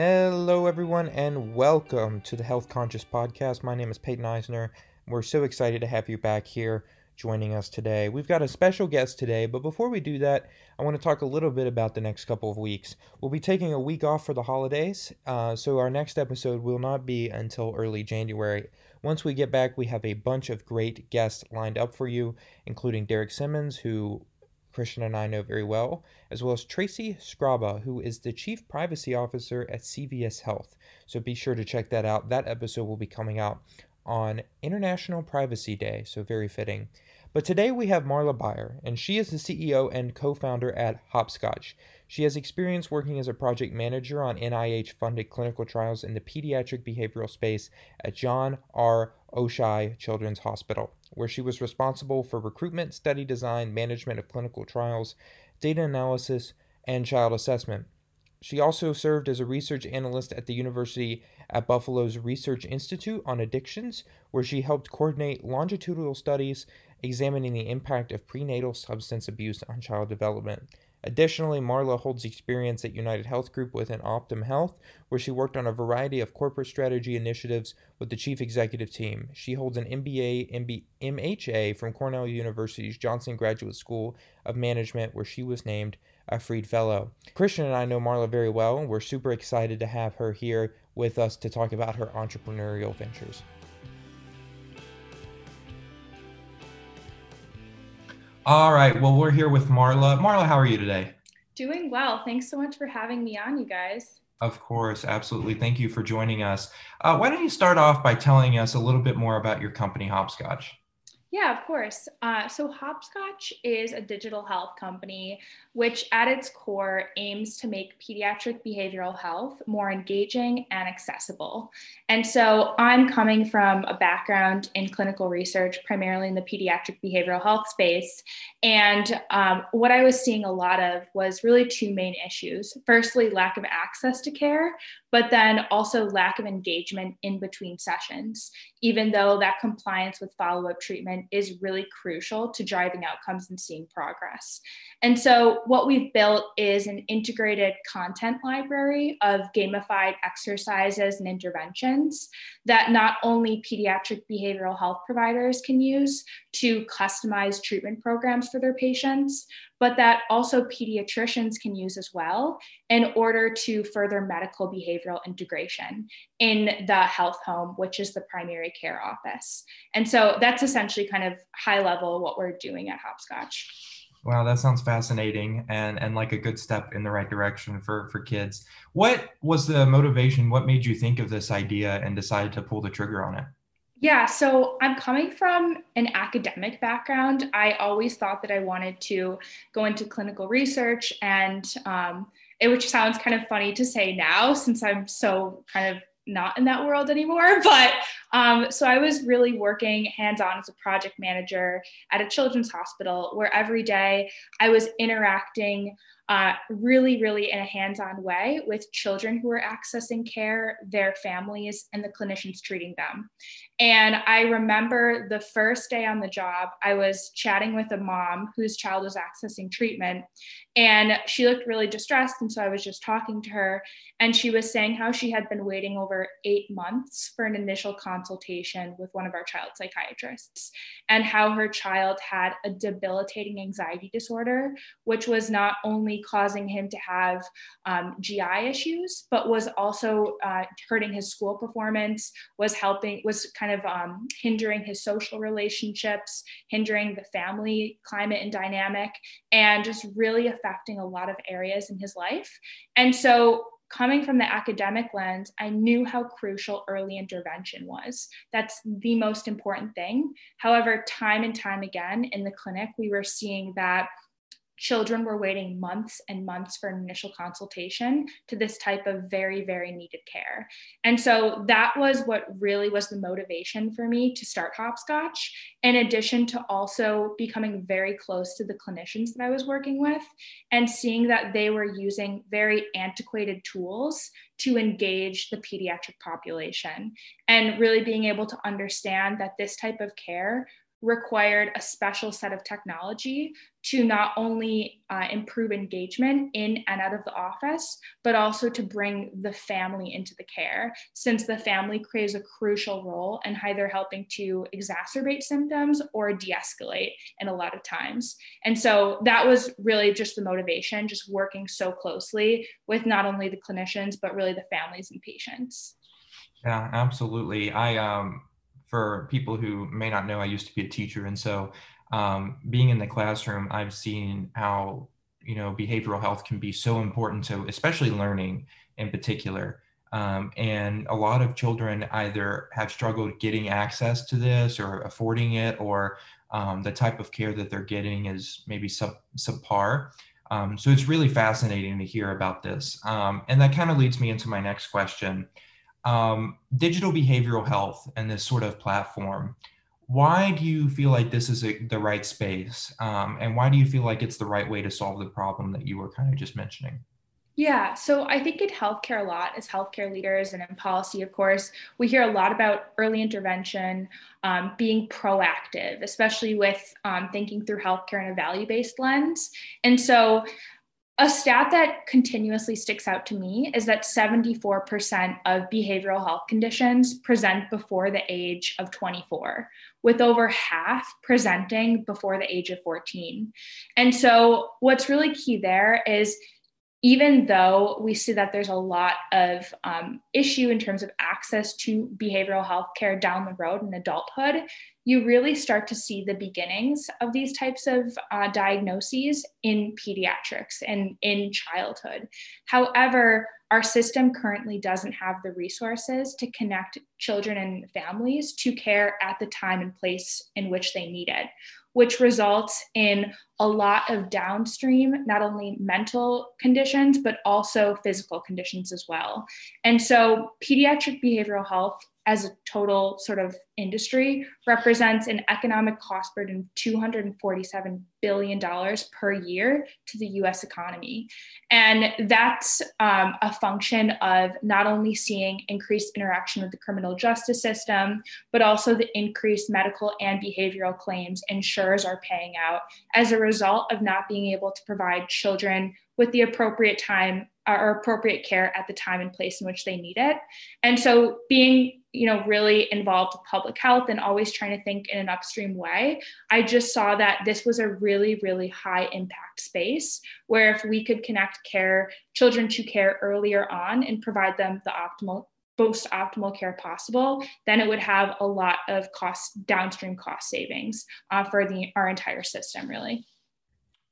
Hello, everyone, and welcome to the Health Conscious Podcast. My name is Peyton Eisner. We're so excited to have you back here joining us today. We've got a special guest today, but before we do that, I want to talk a little bit about the next couple of weeks. We'll be taking a week off for the holidays, uh, so our next episode will not be until early January. Once we get back, we have a bunch of great guests lined up for you, including Derek Simmons, who Christian and I know very well, as well as Tracy Scraba, who is the Chief Privacy Officer at CVS Health. So be sure to check that out. That episode will be coming out on International Privacy Day, so very fitting. But today we have Marla Beyer, and she is the CEO and co founder at Hopscotch. She has experience working as a project manager on NIH funded clinical trials in the pediatric behavioral space at John R. Oishei Children's Hospital, where she was responsible for recruitment, study design, management of clinical trials, data analysis, and child assessment. She also served as a research analyst at the University at Buffalo's Research Institute on Addictions, where she helped coordinate longitudinal studies examining the impact of prenatal substance abuse on child development. Additionally, Marla holds experience at United Health Group within Optum Health, where she worked on a variety of corporate strategy initiatives with the chief executive team. She holds an MBA, MB, MHA from Cornell University's Johnson Graduate School of Management, where she was named a Freed Fellow. Christian and I know Marla very well, and we're super excited to have her here with us to talk about her entrepreneurial ventures. All right. Well, we're here with Marla. Marla, how are you today? Doing well. Thanks so much for having me on, you guys. Of course, absolutely. Thank you for joining us. Uh, why don't you start off by telling us a little bit more about your company, Hopscotch? Yeah, of course. Uh, so Hopscotch is a digital health company which, at its core, aims to make pediatric behavioral health more engaging and accessible. And so I'm coming from a background in clinical research, primarily in the pediatric behavioral health space. And um, what I was seeing a lot of was really two main issues. Firstly, lack of access to care, but then also lack of engagement in between sessions, even though that compliance with follow up treatment is really crucial to driving outcomes and seeing progress. And so, what we've built is an integrated content library of gamified exercises and interventions that not only pediatric behavioral health providers can use to customize treatment programs for their patients, but that also pediatricians can use as well in order to further medical behavioral integration in the health home, which is the primary care office. And so that's essentially kind of high level what we're doing at Hopscotch. Wow, that sounds fascinating and and like a good step in the right direction for for kids. What was the motivation? What made you think of this idea and decided to pull the trigger on it? Yeah, so I'm coming from an academic background. I always thought that I wanted to go into clinical research, and um, it which sounds kind of funny to say now since I'm so kind of not in that world anymore. But um, so I was really working hands on as a project manager at a children's hospital where every day I was interacting uh, really, really in a hands on way with children who are accessing care, their families, and the clinicians treating them. And I remember the first day on the job, I was chatting with a mom whose child was accessing treatment, and she looked really distressed. And so I was just talking to her, and she was saying how she had been waiting over eight months for an initial consultation with one of our child psychiatrists, and how her child had a debilitating anxiety disorder, which was not only causing him to have um, GI issues, but was also uh, hurting his school performance, was helping, was kind of um, hindering his social relationships, hindering the family climate and dynamic, and just really affecting a lot of areas in his life. And so coming from the academic lens, I knew how crucial early intervention was. That's the most important thing. However, time and time again in the clinic, we were seeing that children were waiting months and months for an initial consultation to this type of very very needed care. And so that was what really was the motivation for me to start hopscotch in addition to also becoming very close to the clinicians that i was working with and seeing that they were using very antiquated tools to engage the pediatric population and really being able to understand that this type of care required a special set of technology to not only uh, improve engagement in and out of the office, but also to bring the family into the care, since the family plays a crucial role in either helping to exacerbate symptoms or de escalate in a lot of times. And so that was really just the motivation, just working so closely with not only the clinicians, but really the families and patients. Yeah, absolutely. I um for people who may not know, I used to be a teacher, and so um, being in the classroom, I've seen how you know behavioral health can be so important to, especially learning in particular. Um, and a lot of children either have struggled getting access to this or affording it, or um, the type of care that they're getting is maybe sub subpar. Um, so it's really fascinating to hear about this. Um, and that kind of leads me into my next question um, digital behavioral health and this sort of platform why do you feel like this is a, the right space um, and why do you feel like it's the right way to solve the problem that you were kind of just mentioning yeah, so I think in healthcare a lot, as healthcare leaders and in policy, of course, we hear a lot about early intervention, um, being proactive, especially with um, thinking through healthcare in a value based lens. And so a stat that continuously sticks out to me is that 74% of behavioral health conditions present before the age of 24, with over half presenting before the age of 14. And so, what's really key there is even though we see that there's a lot of um, issue in terms of access to behavioral health care down the road in adulthood, you really start to see the beginnings of these types of uh, diagnoses in pediatrics and in childhood. However, our system currently doesn't have the resources to connect children and families to care at the time and place in which they need it which results in a lot of downstream, not only mental conditions, but also physical conditions as well. And so, pediatric behavioral health as a total sort of industry represents an economic cost burden of $247 billion per year to the US economy. And that's um, a function of not only seeing increased interaction with the criminal justice system, but also the increased medical and behavioral claims insurers are paying out as a result of not being able to provide children with the appropriate time or appropriate care at the time and place in which they need it. And so being, you know, really involved with public health and always trying to think in an upstream way, I just saw that this was a really, really high impact space where if we could connect care, children to care earlier on and provide them the optimal most optimal care possible, then it would have a lot of cost downstream cost savings uh, for the our entire system, really.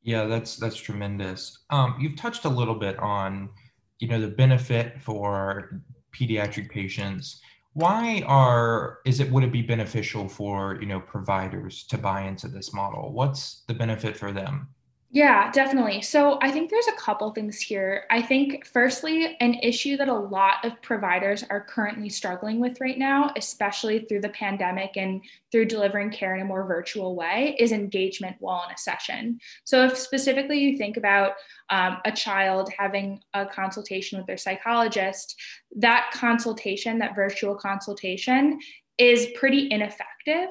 Yeah, that's that's tremendous. Um, you've touched a little bit on, you know, the benefit for pediatric patients. Why are is it would it be beneficial for you know providers to buy into this model? What's the benefit for them? Yeah, definitely. So I think there's a couple things here. I think, firstly, an issue that a lot of providers are currently struggling with right now, especially through the pandemic and through delivering care in a more virtual way, is engagement while in a session. So, if specifically you think about um, a child having a consultation with their psychologist, that consultation, that virtual consultation, is pretty ineffective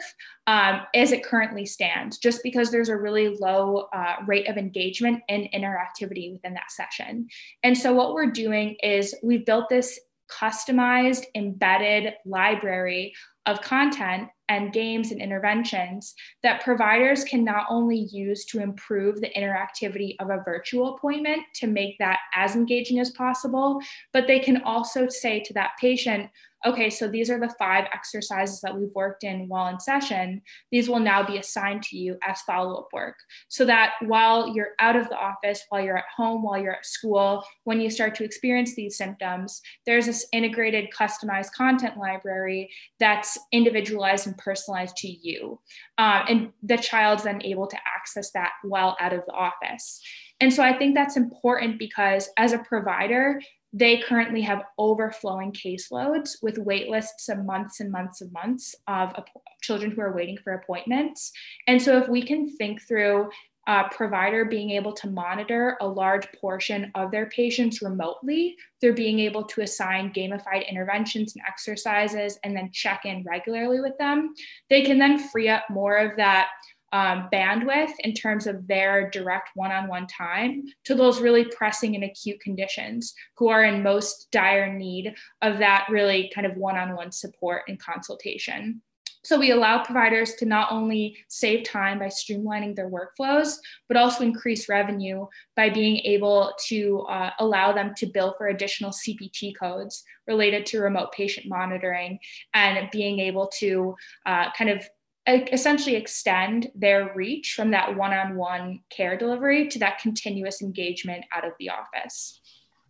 um, as it currently stands, just because there's a really low uh, rate of engagement and interactivity within that session. And so, what we're doing is we've built this customized, embedded library of content and games and interventions that providers can not only use to improve the interactivity of a virtual appointment to make that as engaging as possible, but they can also say to that patient, okay, so these are the five exercises that we've worked in while in session. These will now be assigned to you as follow up work so that while you're out of the office, while you're at home, while you're at school, when you start to experience these symptoms, there's this integrated, customized content library that's individualized and personalized to you. Um, and the child's then able to access that while out of the office. And so I think that's important because as a provider, they currently have overflowing caseloads with wait lists of months and months and months of children who are waiting for appointments. And so, if we can think through uh, provider being able to monitor a large portion of their patients remotely. They're being able to assign gamified interventions and exercises and then check in regularly with them. They can then free up more of that um, bandwidth in terms of their direct one on one time to those really pressing and acute conditions who are in most dire need of that really kind of one on one support and consultation. So we allow providers to not only save time by streamlining their workflows, but also increase revenue by being able to uh, allow them to bill for additional CPT codes related to remote patient monitoring and being able to uh, kind of essentially extend their reach from that one-on-one care delivery to that continuous engagement out of the office.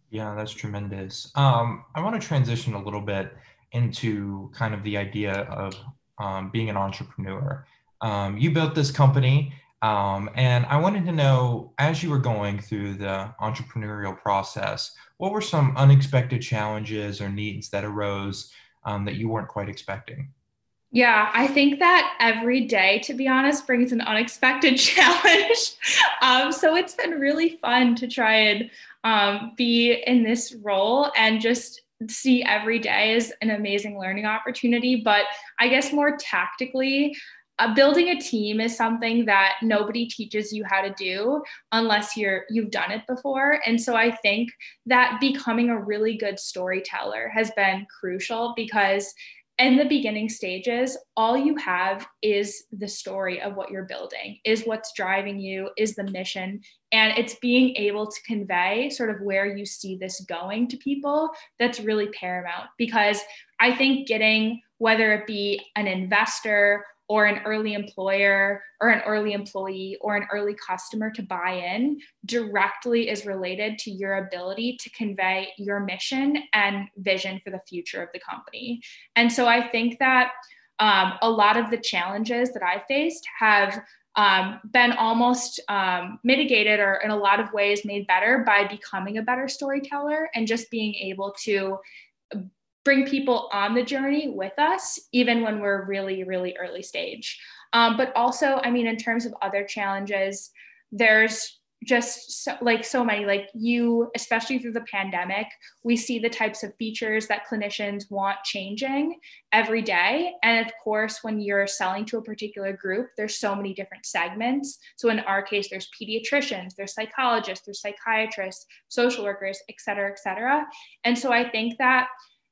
Yeah, that's tremendous. Um, I want to transition a little bit into kind of the idea of um, being an entrepreneur. Um, you built this company, um, and I wanted to know as you were going through the entrepreneurial process, what were some unexpected challenges or needs that arose um, that you weren't quite expecting? Yeah, I think that every day, to be honest, brings an unexpected challenge. um, so it's been really fun to try and um, be in this role and just see every day as an amazing learning opportunity. But I guess more tactically, uh, building a team is something that nobody teaches you how to do unless you're you've done it before and so i think that becoming a really good storyteller has been crucial because in the beginning stages, all you have is the story of what you're building, is what's driving you, is the mission. And it's being able to convey sort of where you see this going to people that's really paramount. Because I think getting, whether it be an investor or an early employer or an early employee or an early customer to buy in directly is related to your ability to convey your mission and vision for the future of the company. And so I think that um, a lot of the challenges that I faced have um, been almost um, mitigated or in a lot of ways made better by becoming a better storyteller and just being able to bring people on the journey with us, even when we're really, really early stage. Um, but also, I mean, in terms of other challenges, there's just so, like so many like you especially through the pandemic we see the types of features that clinicians want changing every day. And of course when you're selling to a particular group there's so many different segments. So in our case there's pediatricians there's psychologists there's psychiatrists social workers et cetera et cetera. And so i think that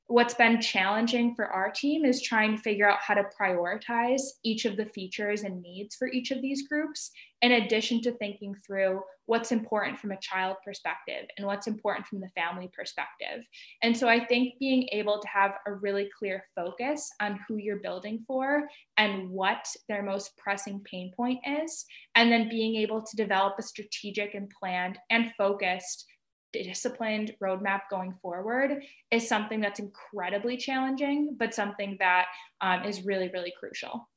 what's been challenging for our team is trying to figure out how to prioritize each of the features and needs for each of these groups, in addition to thinking through what's important from a child perspective and what's important from the family perspective. And so I think being able to have a really clear focus on who you're building for and what their most pressing pain point is, and then being able to develop a strategic and planned and focused disciplined roadmap going forward is something that's incredibly challenging, but something that um, is really, really crucial.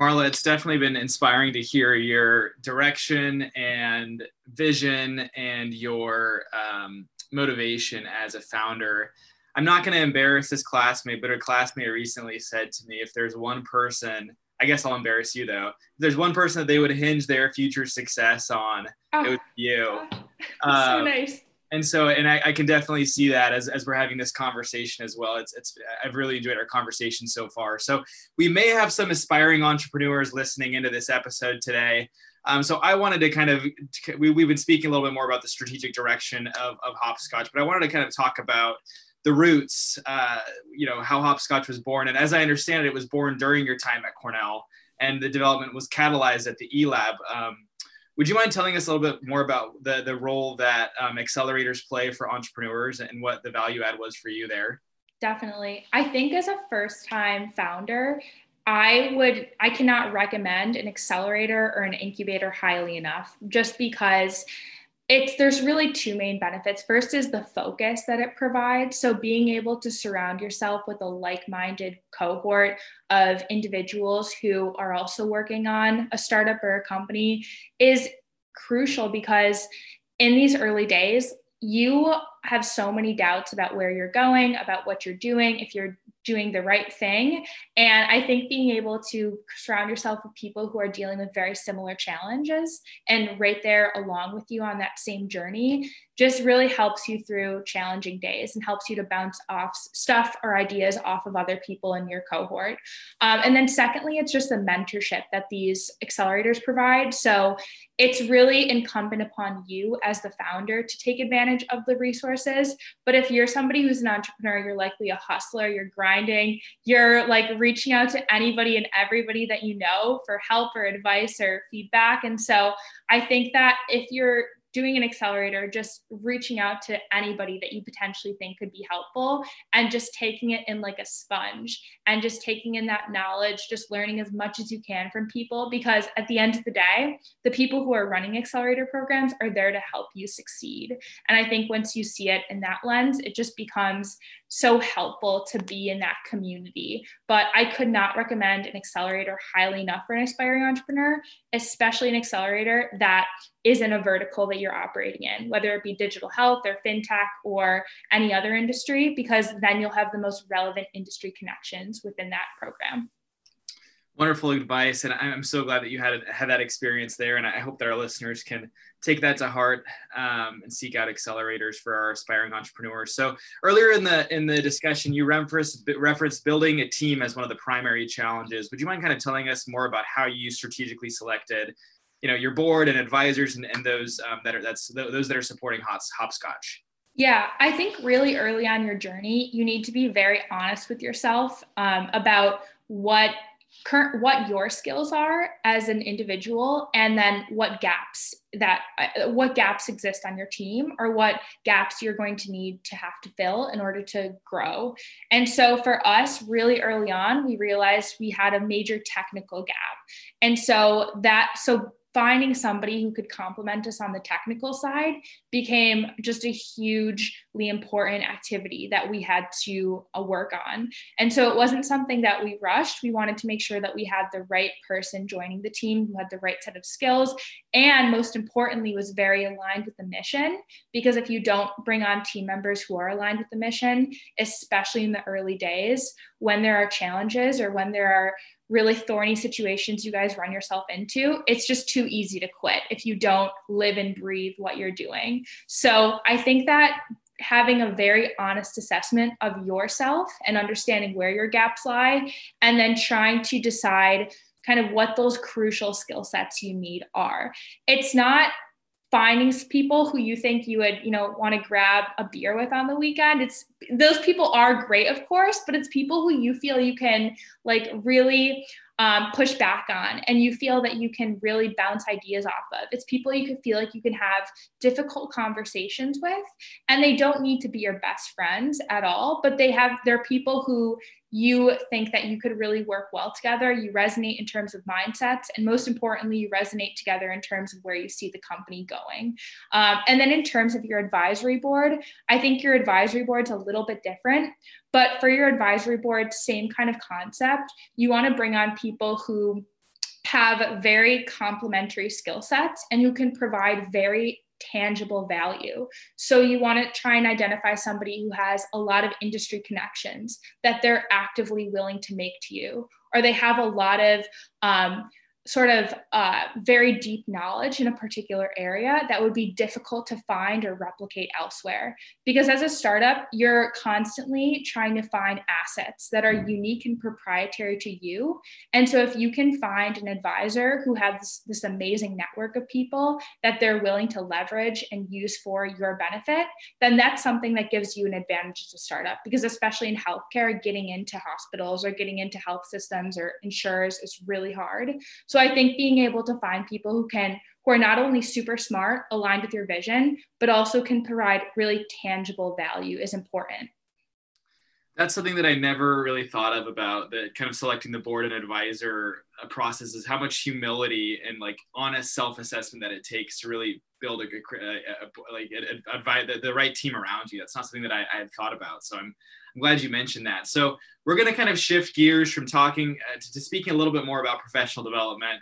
Marla, it's definitely been inspiring to hear your direction and vision and your um, motivation as a founder. I'm not going to embarrass this classmate, but a classmate recently said to me if there's one person I guess I'll embarrass you though. If there's one person that they would hinge their future success on, oh, it would be you. Uh, so nice. And so, and I, I, can definitely see that as, as we're having this conversation as well. It's, it's, I've really enjoyed our conversation so far. So we may have some aspiring entrepreneurs listening into this episode today. Um, so I wanted to kind of, we, we've been speaking a little bit more about the strategic direction of, of Hopscotch, but I wanted to kind of talk about the roots, uh, you know, how hopscotch was born. And as I understand it, it was born during your time at Cornell, and the development was catalyzed at the eLab. Um, would you mind telling us a little bit more about the, the role that um, accelerators play for entrepreneurs and what the value add was for you there? Definitely. I think as a first time founder, I would, I cannot recommend an accelerator or an incubator highly enough just because it's there's really two main benefits. First is the focus that it provides. So being able to surround yourself with a like-minded cohort of individuals who are also working on a startup or a company is crucial because in these early days, you have so many doubts about where you're going, about what you're doing, if you're doing the right thing. And I think being able to surround yourself with people who are dealing with very similar challenges and right there along with you on that same journey just really helps you through challenging days and helps you to bounce off stuff or ideas off of other people in your cohort. Um, and then, secondly, it's just the mentorship that these accelerators provide. So it's really incumbent upon you as the founder to take advantage of the resources. But if you're somebody who's an entrepreneur, you're likely a hustler, you're grinding, you're like reaching out to anybody and everybody that you know for help or advice or feedback. And so I think that if you're doing an accelerator, just reaching out to anybody that you potentially think could be helpful and just taking it in like a sponge and just taking in that knowledge, just learning as much as you can from people. Because at the end of the day, the people who are running accelerator programs are there to help you succeed. And I think once you see it in that lens, it just becomes so helpful to be in that community. But I could not recommend an accelerator highly enough for an aspiring entrepreneur, especially an accelerator that is in a vertical that you're operating in, whether it be digital health or fintech or any other industry, because then you'll have the most relevant industry connections within that program wonderful advice and i'm so glad that you had had that experience there and i hope that our listeners can take that to heart um, and seek out accelerators for our aspiring entrepreneurs. So earlier in the in the discussion you referenced referenced building a team as one of the primary challenges. Would you mind kind of telling us more about how you strategically selected you know your board and advisors and, and those um, that are that's those that are supporting hopscotch? Yeah, I think really early on your journey, you need to be very honest with yourself um, about what current what your skills are as an individual and then what gaps that uh, what gaps exist on your team or what gaps you're going to need to have to fill in order to grow. And so for us really early on we realized we had a major technical gap. And so that so finding somebody who could complement us on the technical side became just a hugely important activity that we had to uh, work on. And so it wasn't something that we rushed. We wanted to make sure that we had the right person joining the team who had the right set of skills and most importantly was very aligned with the mission because if you don't bring on team members who are aligned with the mission, especially in the early days when there are challenges or when there are really thorny situations you guys run yourself into, it's just too easy to quit if you don't live and breathe what you're doing. So I think that having a very honest assessment of yourself and understanding where your gaps lie, and then trying to decide kind of what those crucial skill sets you need are. It's not finding people who you think you would you know want to grab a beer with on the weekend it's those people are great of course but it's people who you feel you can like really um, push back on and you feel that you can really bounce ideas off of. It's people you could feel like you can have difficult conversations with, and they don't need to be your best friends at all, but they have, they're people who you think that you could really work well together. You resonate in terms of mindsets, and most importantly, you resonate together in terms of where you see the company going. Um, and then in terms of your advisory board, I think your advisory board's a little bit different. But for your advisory board, same kind of concept. You want to bring on people who have very complementary skill sets and who can provide very tangible value. So you want to try and identify somebody who has a lot of industry connections that they're actively willing to make to you, or they have a lot of um, sort of uh, very deep knowledge in a particular area that would be difficult to find or replicate elsewhere. Because as a startup, you're constantly trying to find assets that are unique and proprietary to you. And so if you can find an advisor who has this, amazing network of people that they're willing to leverage and use for your benefit, then that's something that gives you an advantage as a startup. Because especially in healthcare, getting into hospitals or getting into health systems or insurers is really hard. So I think being able to find people who can who are not only super smart, aligned with your vision, but also can provide really tangible value is important. That's something that I never really thought of about the kind of selecting the board and advisor process is how much humility and like honest self-assessment that it takes to really build a, a, a like advise the, the, right team around you. That's not something that I, I had thought about. So I'm I'm glad you mentioned that. So we're going to kind of shift gears from talking uh, to, to, speaking a little bit more about professional development.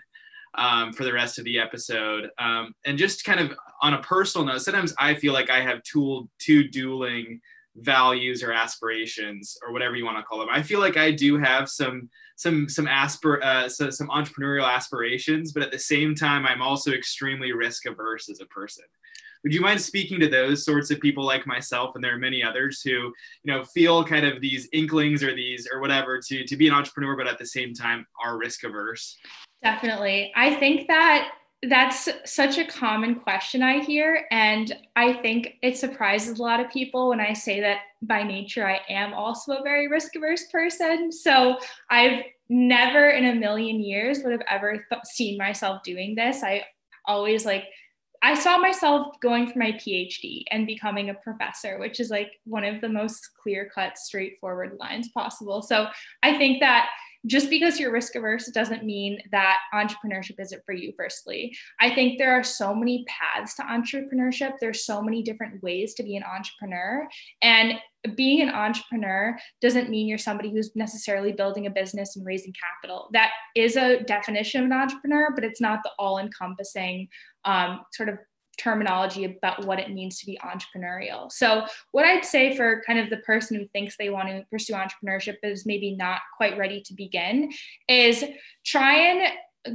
um, for the rest of the episode. Um, and just kind of on a personal note, sometimes I feel like I have tool, two dueling values or aspirations or whatever you want to call them. I feel like I do have some some some aspir uh, so, some entrepreneurial aspirations, but at the same time, I'm also extremely risk averse as a person. Would you mind speaking to those sorts of people like myself, and there are many others who you know feel kind of these inklings or these or whatever to to be an entrepreneur, but at the same time are risk averse? Definitely, I think that that's such a common question I hear. And I think it surprises a lot of people when I say that by nature, I am also a very risk averse person. So I've never in a million years would have ever th- seen myself doing this. I always like, I saw myself going for my PhD and becoming a professor, which is like one of the most clear cut, straightforward lines possible. So I think that just because you're risk averse doesn't mean that entrepreneurship isn't for you firstly. I think there are so many paths to entrepreneurship. There's so many different ways to be an entrepreneur. And being an entrepreneur doesn't mean you're somebody who's necessarily building a business and raising capital. That is a definition of an entrepreneur but it's not the all encompassing um, sort of terminology about what it means to be entrepreneurial. So, what I'd say for kind of the person who thinks they want to pursue entrepreneurship is maybe not quite ready to begin is try and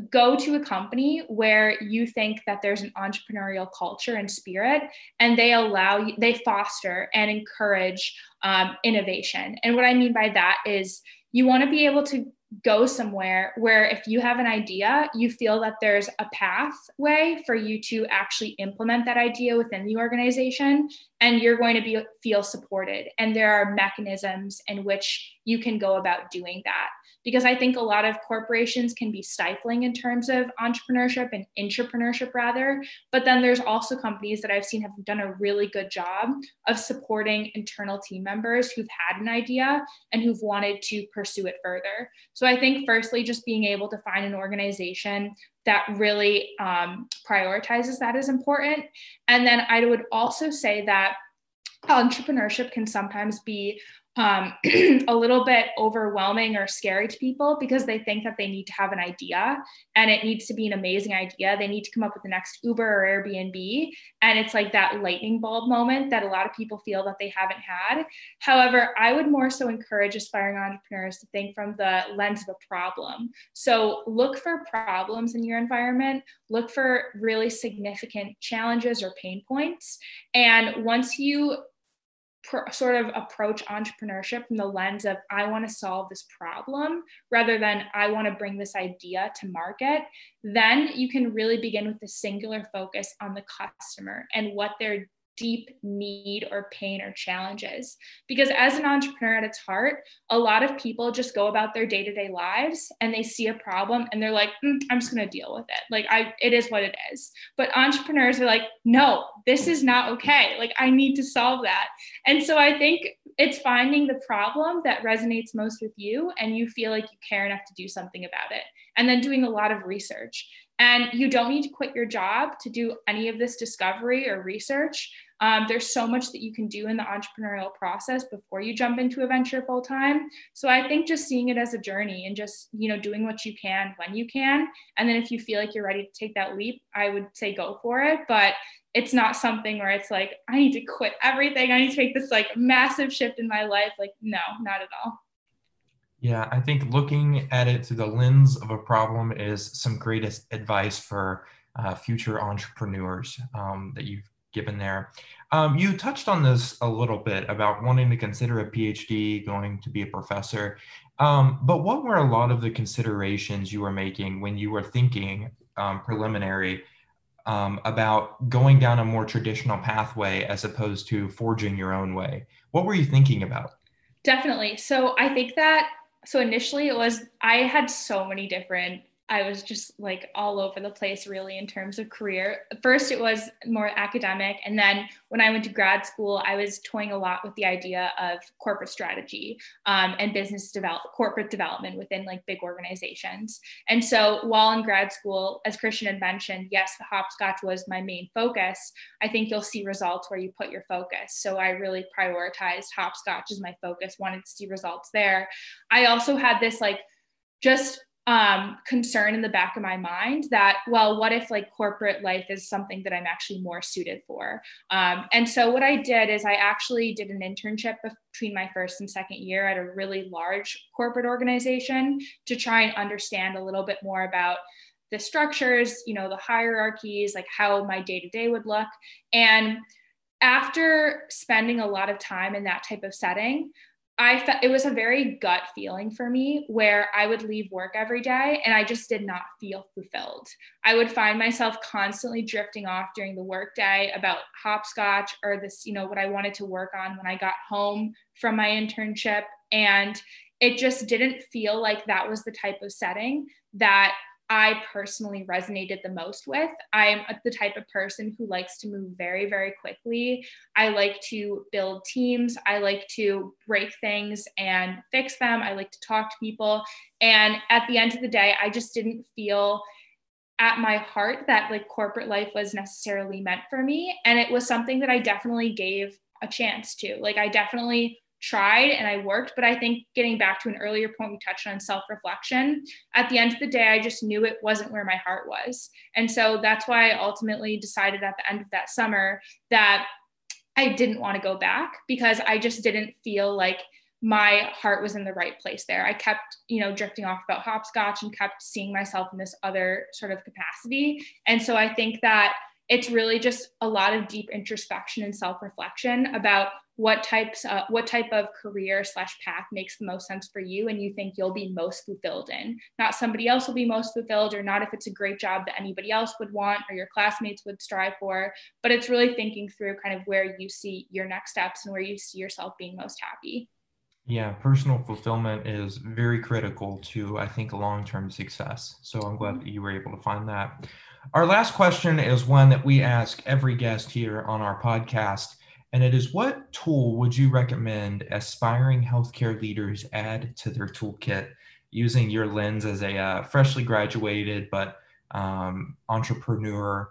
go to a company where you think that there's an entrepreneurial culture and spirit and they allow you they foster and encourage um, innovation and what i mean by that is you want to be able to go somewhere where if you have an idea, you feel that there's a pathway for you to actually implement that idea within the organization and you're going to be feel supported. And there are mechanisms in which you can go about doing that because i think a lot of corporations can be stifling in terms of entrepreneurship and entrepreneurship rather but then there's also companies that i've seen have done a really good job of supporting internal team members who've had an idea and who've wanted to pursue it further so i think firstly just being able to find an organization that really um, prioritizes that is important. And then I would also say that entrepreneurship can sometimes be um, a little bit overwhelming or scary to people because they think that they need to have an idea and it needs to be an amazing idea. They need to come up with the next Uber or Airbnb. And it's like that lightning bulb moment that a lot of people feel that they haven't had. However, I would more so encourage aspiring entrepreneurs to think from the lens of a problem. So look for problems in your environment, look for really significant challenges or pain points. And once you pr- sort of approach entrepreneurship from the lens of I want to solve this problem rather than I want to bring this idea to market, then you can really begin with the singular focus on the customer and what they're deep need or pain or challenges. Because as an entrepreneur at its heart, a lot of people just go about their day to day lives and they see a problem and they're like, mm, I'm just going to deal with it. Like, I, it is what it is. But entrepreneurs are like, no, this is not okay. Like, I need to solve that. And so I think it's finding the problem that resonates most with you and you feel like you care enough to do something about it. And then doing a lot of research. And you don't need to quit your job to do any of this discovery or research. Um, there's so much that you can do in the entrepreneurial process before you jump into a venture full time. So I think just seeing it as a journey and just you know doing what you can when you can, and then if you feel like you're ready to take that leap, I would say go for it. But it's not something where it's like I need to quit everything. I need to make this like massive shift in my life. Like no, not at all. Yeah, I think looking at it through the lens of a problem is some greatest advice for uh, future entrepreneurs um, that you've given there. Um, you touched on this a little bit about wanting to consider a PhD, going to be a professor. Um, but what were a lot of the considerations you were making when you were thinking um, preliminary um, about going down a more traditional pathway as opposed to forging your own way? What were you thinking about? Definitely. So I think that so initially it was I had so many different I was just like all over the place, really, in terms of career. First, it was more academic. And then when I went to grad school, I was toying a lot with the idea of corporate strategy um, and business develop, corporate development within like big organizations. And so while in grad school, as Christian had mentioned, yes, the hopscotch was my main focus. I think you'll see results where you put your focus. So I really prioritized hopscotch as my focus, wanted to see results there. I also had this like, just um, concern in the back of my mind that, well, what if like corporate life is something that I'm actually more suited for? Um, and so what I did is I actually did an internship between my first and second year at a really large corporate organization to try and understand a little bit more about the structures, you know, the hierarchies, like how my day to day would look. And after spending a lot of time in that type of setting, I felt it was a very gut feeling for me where I would leave work every day and I just did not feel fulfilled. I would find myself constantly drifting off during the workday about hopscotch or this, you know, what I wanted to work on when I got home from my internship. And it just didn't feel like that was the type of setting that I personally resonated the most with. I'm the type of person who likes to move very, very quickly. I like to build teams. I like to break things and fix them. I like to talk to people. And at the end of the day, I just didn't feel at my heart that like corporate life was necessarily meant for me. And it was something that I definitely gave a chance to. Like, I definitely tried and I worked. But I think getting back to an earlier point we touched on self reflection, at the end of the day, I just knew it wasn't where my heart was. And so that's why I ultimately decided at the end of that summer that I didn't want to go back because I just didn't feel like my heart was in the right place there. I kept, you know, drifting off about hopscotch and kept seeing myself in this other sort of capacity. And so I think that it's really just a lot of deep introspection and self-reflection about what types uh, what type of career slash path makes the most sense for you and you think you'll be most fulfilled in. Not somebody else will be most fulfilled or not if it's a great job that anybody else would want or your classmates would strive for but it's really thinking through kind of where you see your next steps and where you see yourself being most happy yeah personal fulfillment is very critical to i think long-term success so i'm glad mm-hmm. that you were able to find that our last question is one that we ask every guest here on our podcast, and it is what tool would you recommend aspiring healthcare leaders add to their toolkit using your lens as a uh, freshly graduated but um, entrepreneur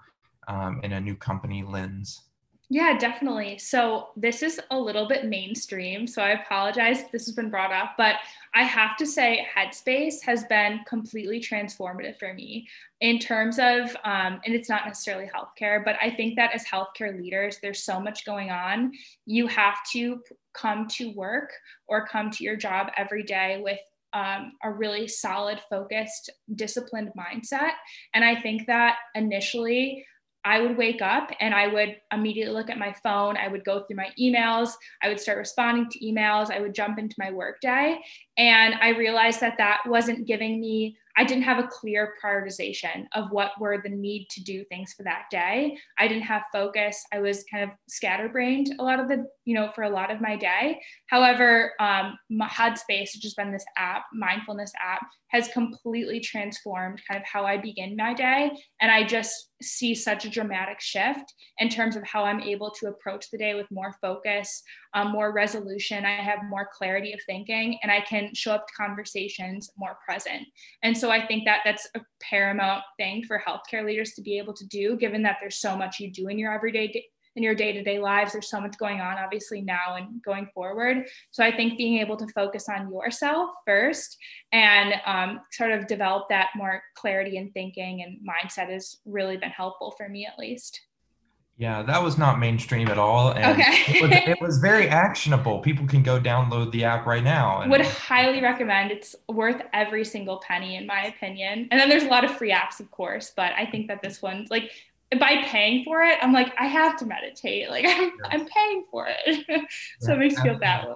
um, in a new company lens? Yeah, definitely. So this is a little bit mainstream. So I apologize if this has been brought up, but I have to say Headspace has been completely transformative for me in terms of, um, and it's not necessarily healthcare, but I think that as healthcare leaders, there's so much going on. You have to come to work or come to your job every day with um, a really solid, focused, disciplined mindset. And I think that initially, I would wake up and I would immediately look at my phone. I would go through my emails. I would start responding to emails. I would jump into my workday. And I realized that that wasn't giving me I didn't have a clear prioritization of what were the need to do things for that day. I didn't have focus. I was kind of scatterbrained a lot of the, you know, for a lot of my day. However, um, Headspace, which has been this app, mindfulness app, has completely transformed kind of how I begin my day. And I just see such a dramatic shift in terms of how I'm able to approach the day with more focus, um, more resolution. I have more clarity of thinking, and I can show up to conversations more present. And so I think that that's a paramount thing for healthcare leaders to be able to do, given that there's so much you do in your everyday in your day-to-day lives there's so much going on obviously now and going forward so i think being able to focus on yourself first and um, sort of develop that more clarity in thinking and mindset has really been helpful for me at least yeah, that was not mainstream at all. And okay. it, was, it, was, very actionable. People can go download the app right now. And- Would highly recommend. It's worth every single penny, in my opinion. And then there's a lot of free apps, of course, but I think that this one's like by paying for it, I'm like, I have to meditate. Like I'm, I'm paying for it. so yeah, it makes me feel bad.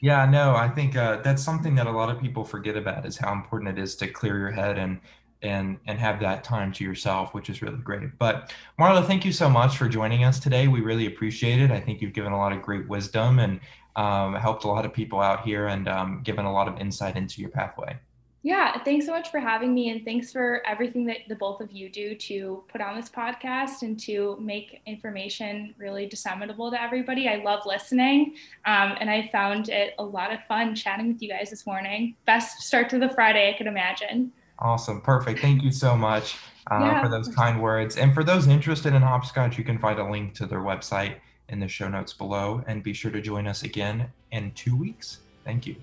yeah, no, I think uh, that's something that a lot of people forget about is how important it is to clear your head and and and have that time to yourself, which is really great. But Marla, thank you so much for joining us today. We really appreciate it. I think you've given a lot of great wisdom and um, helped a lot of people out here and um, given a lot of insight into your pathway. Yeah, thanks so much for having me, and thanks for everything that the both of you do to put on this podcast and to make information really disseminable to everybody. I love listening, um, and I found it a lot of fun chatting with you guys this morning. Best start to the Friday I could imagine. Awesome, perfect. Thank you so much uh, yeah. for those kind words. And for those interested in hopscotch, you can find a link to their website in the show notes below. And be sure to join us again in two weeks. Thank you.